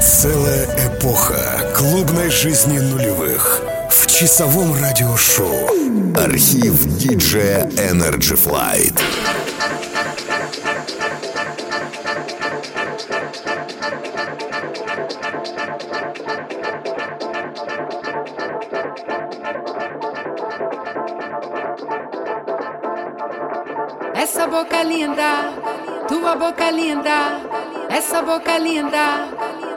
Целая эпоха клубной жизни нулевых в часовом радиошоу. Архив диджея Energy Flight. Essa boca linda, tua boca linda, essa boca linda,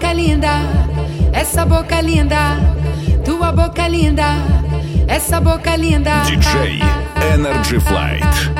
boca linda, essa boca linda, tua boca linda, essa boca linda. DJ Energy Flight.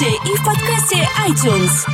ВКонтакте и в подкасте iTunes.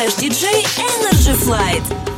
слэш Energy Flight.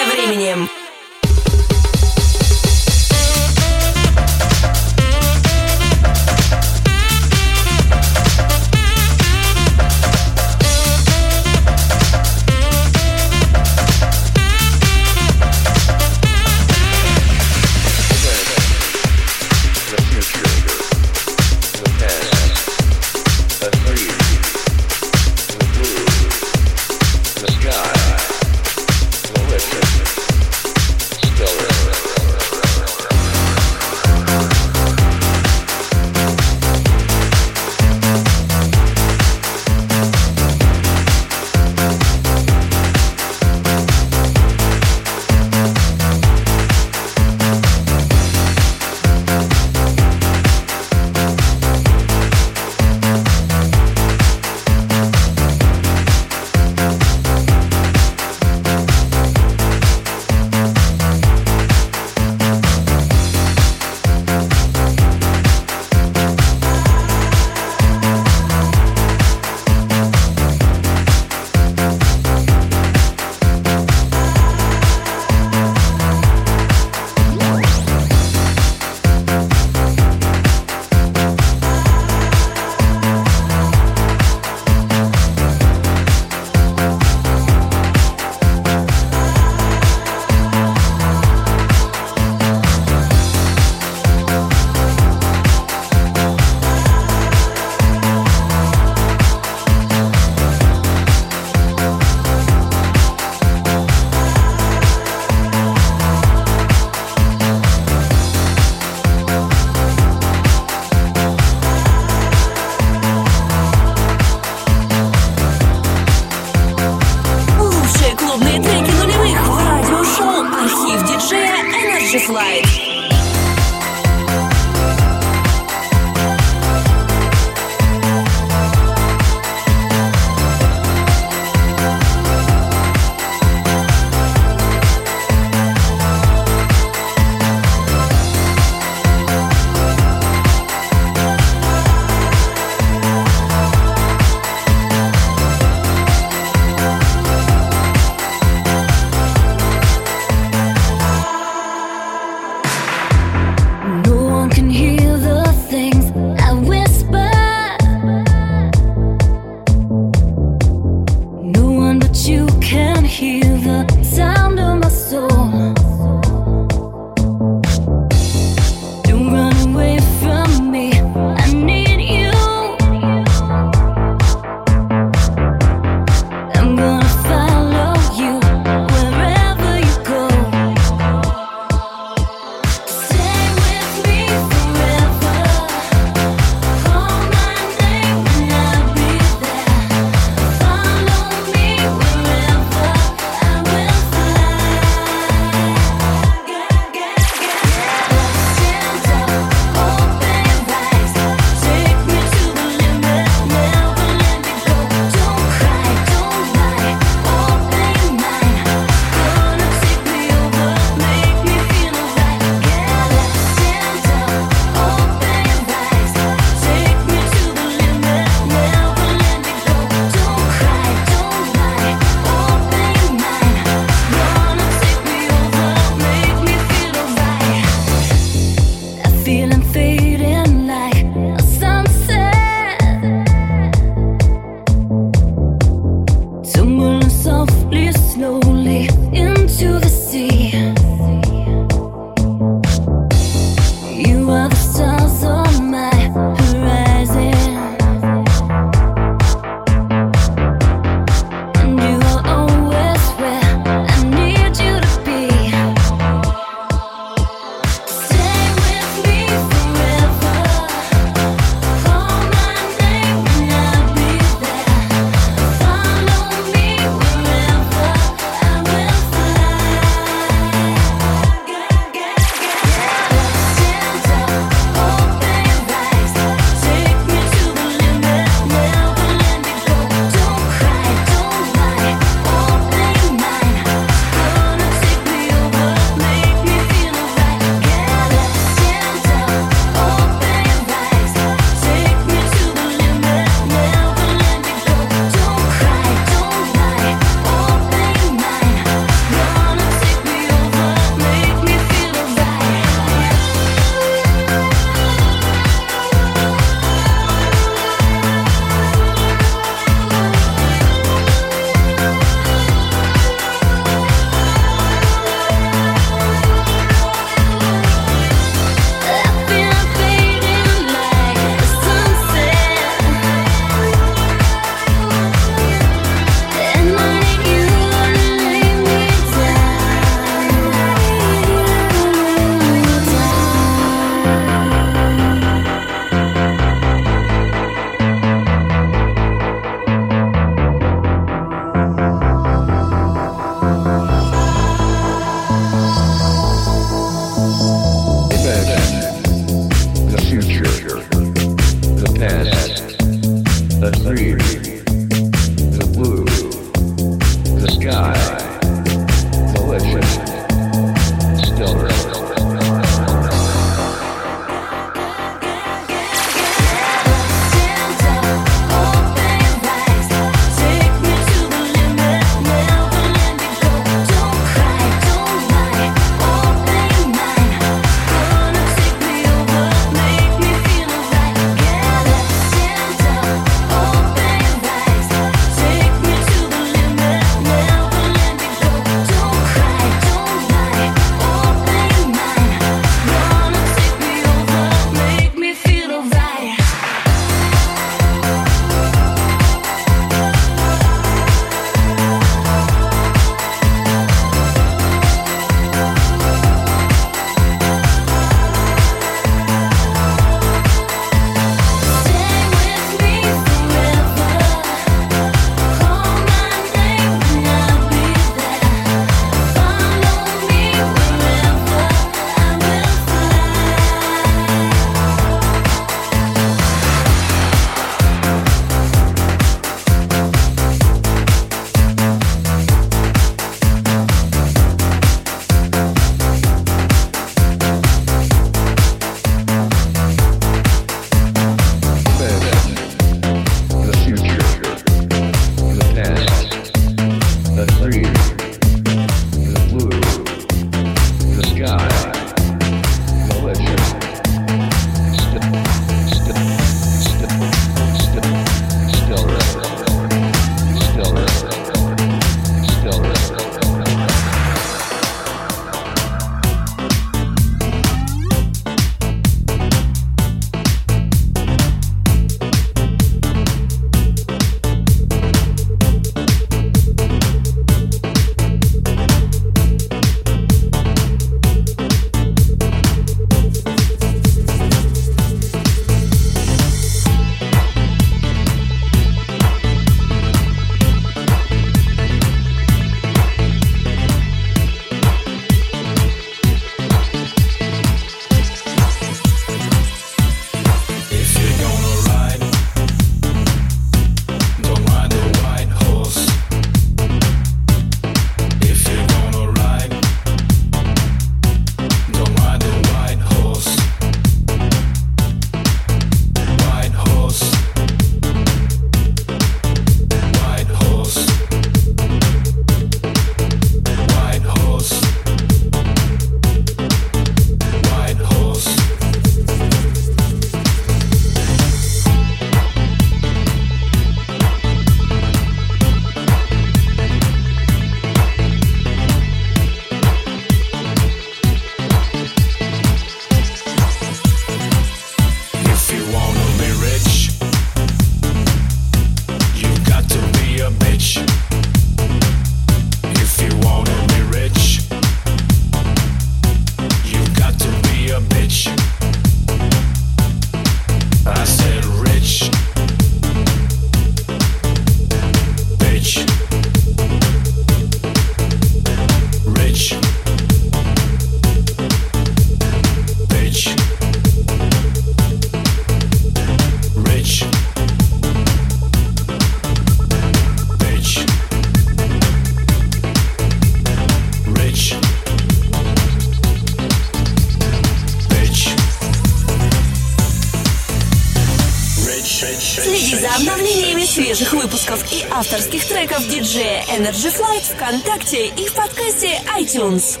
Авторских треков диджея Energy Flight ВКонтакте и в подкасте iTunes.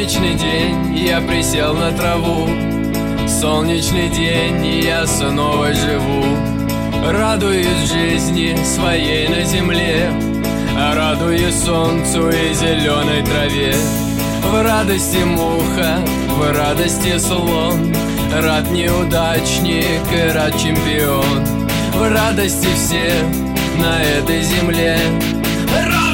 Солнечный день, я присел на траву. Солнечный день, я снова живу. Радуюсь жизни своей на земле. Радуюсь солнцу и зеленой траве. В радости муха, в радости слон. Рад неудачник и рад чемпион. В радости все на этой земле. Рады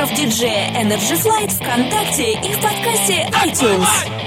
авторских треков диджея Energy Flight ВКонтакте и в подкасте iTunes.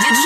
did you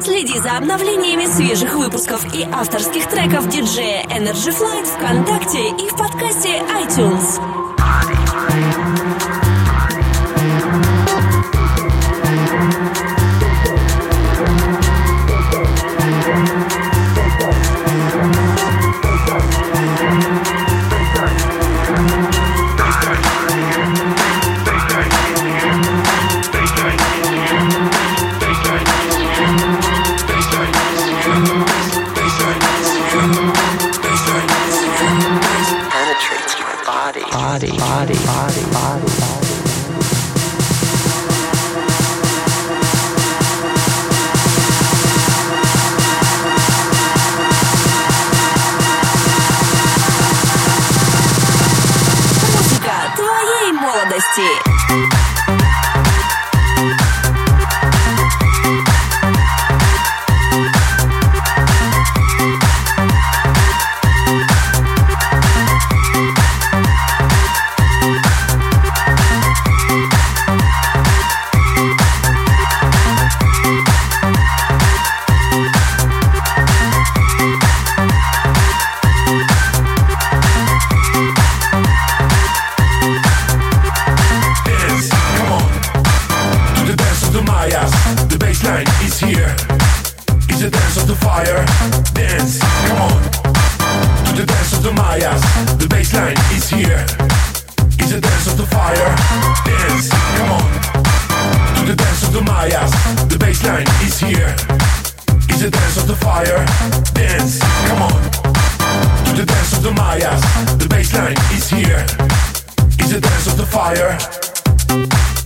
Следи за обновлениями свежих выпусков и авторских треков диджея Energy Flight ВКонтакте и в подкасте iTunes. body, body, body. here is a dance of the fire.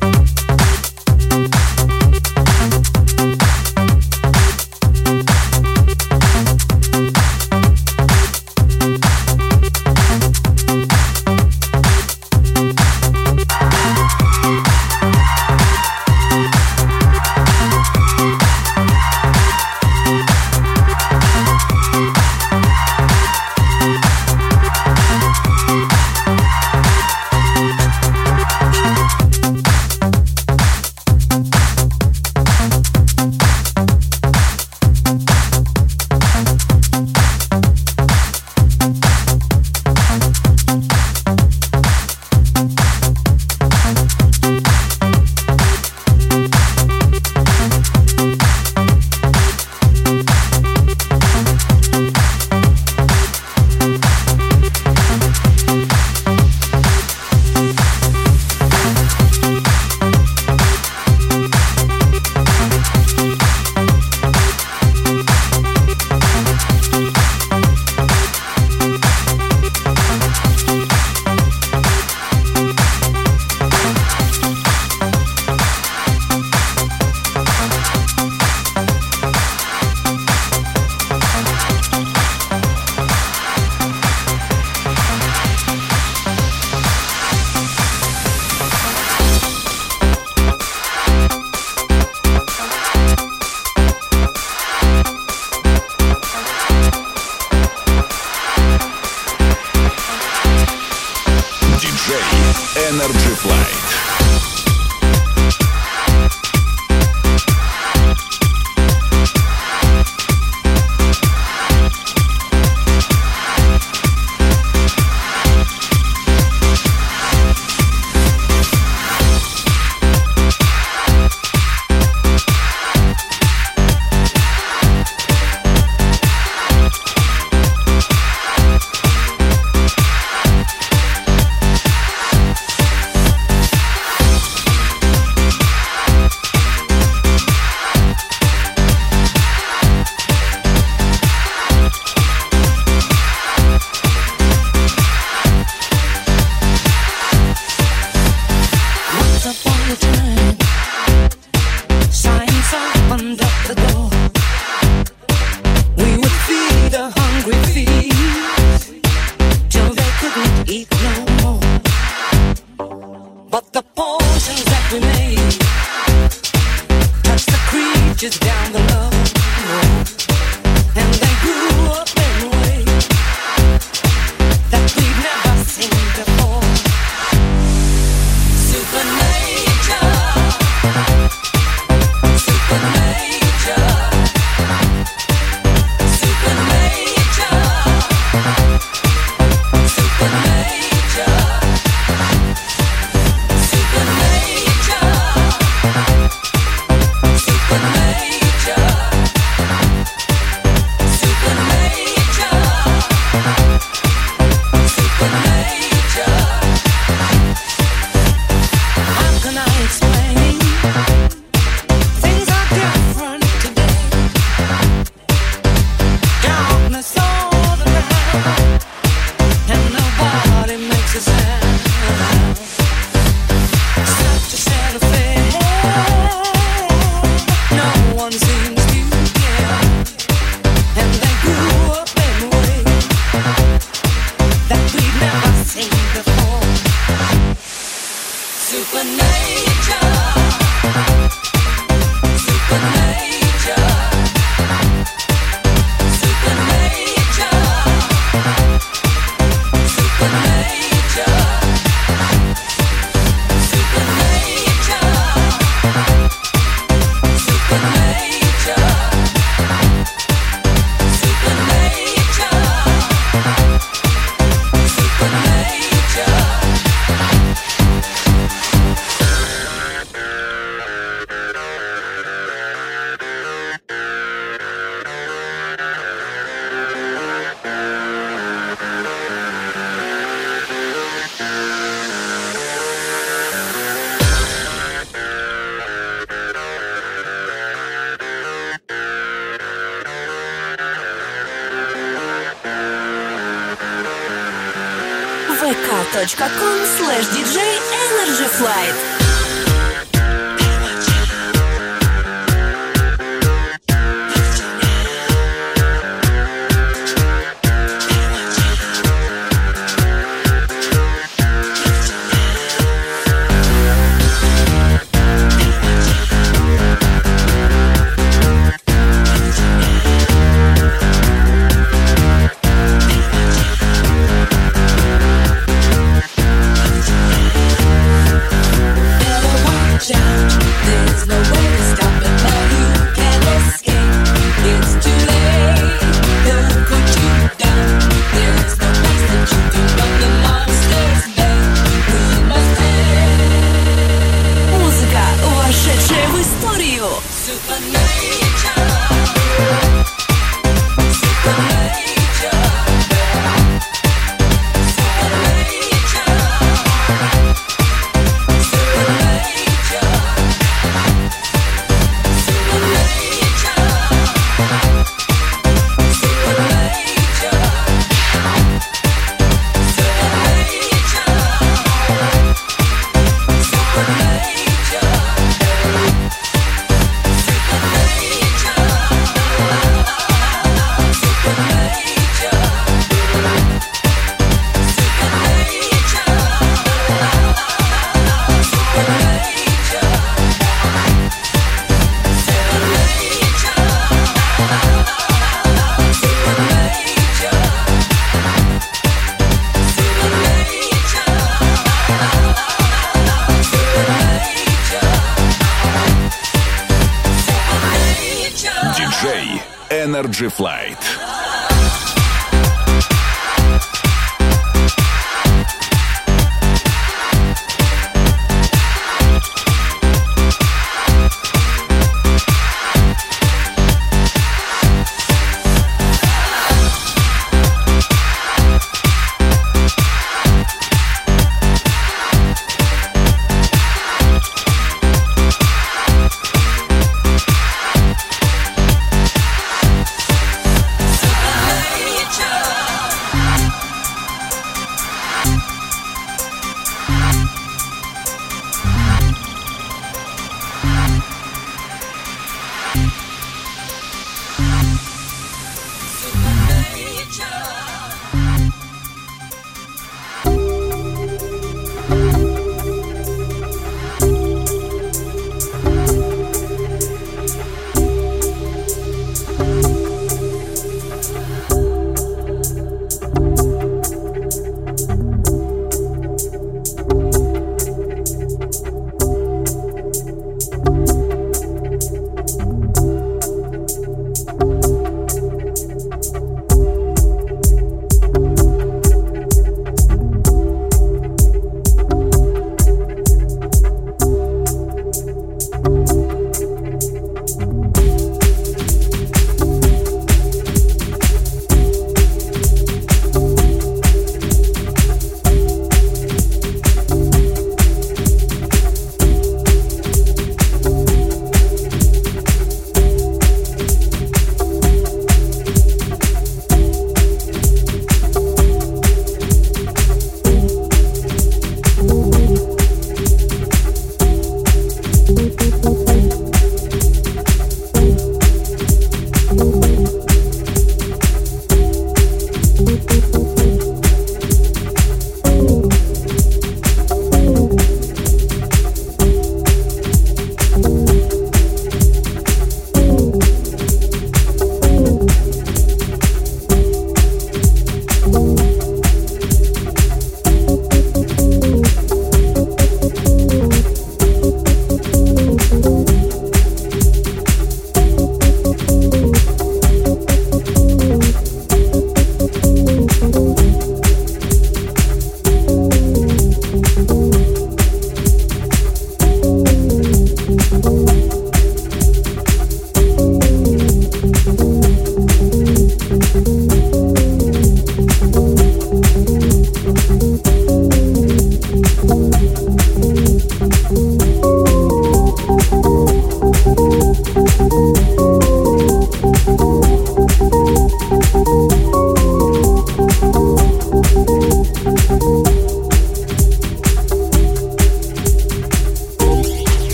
yeah.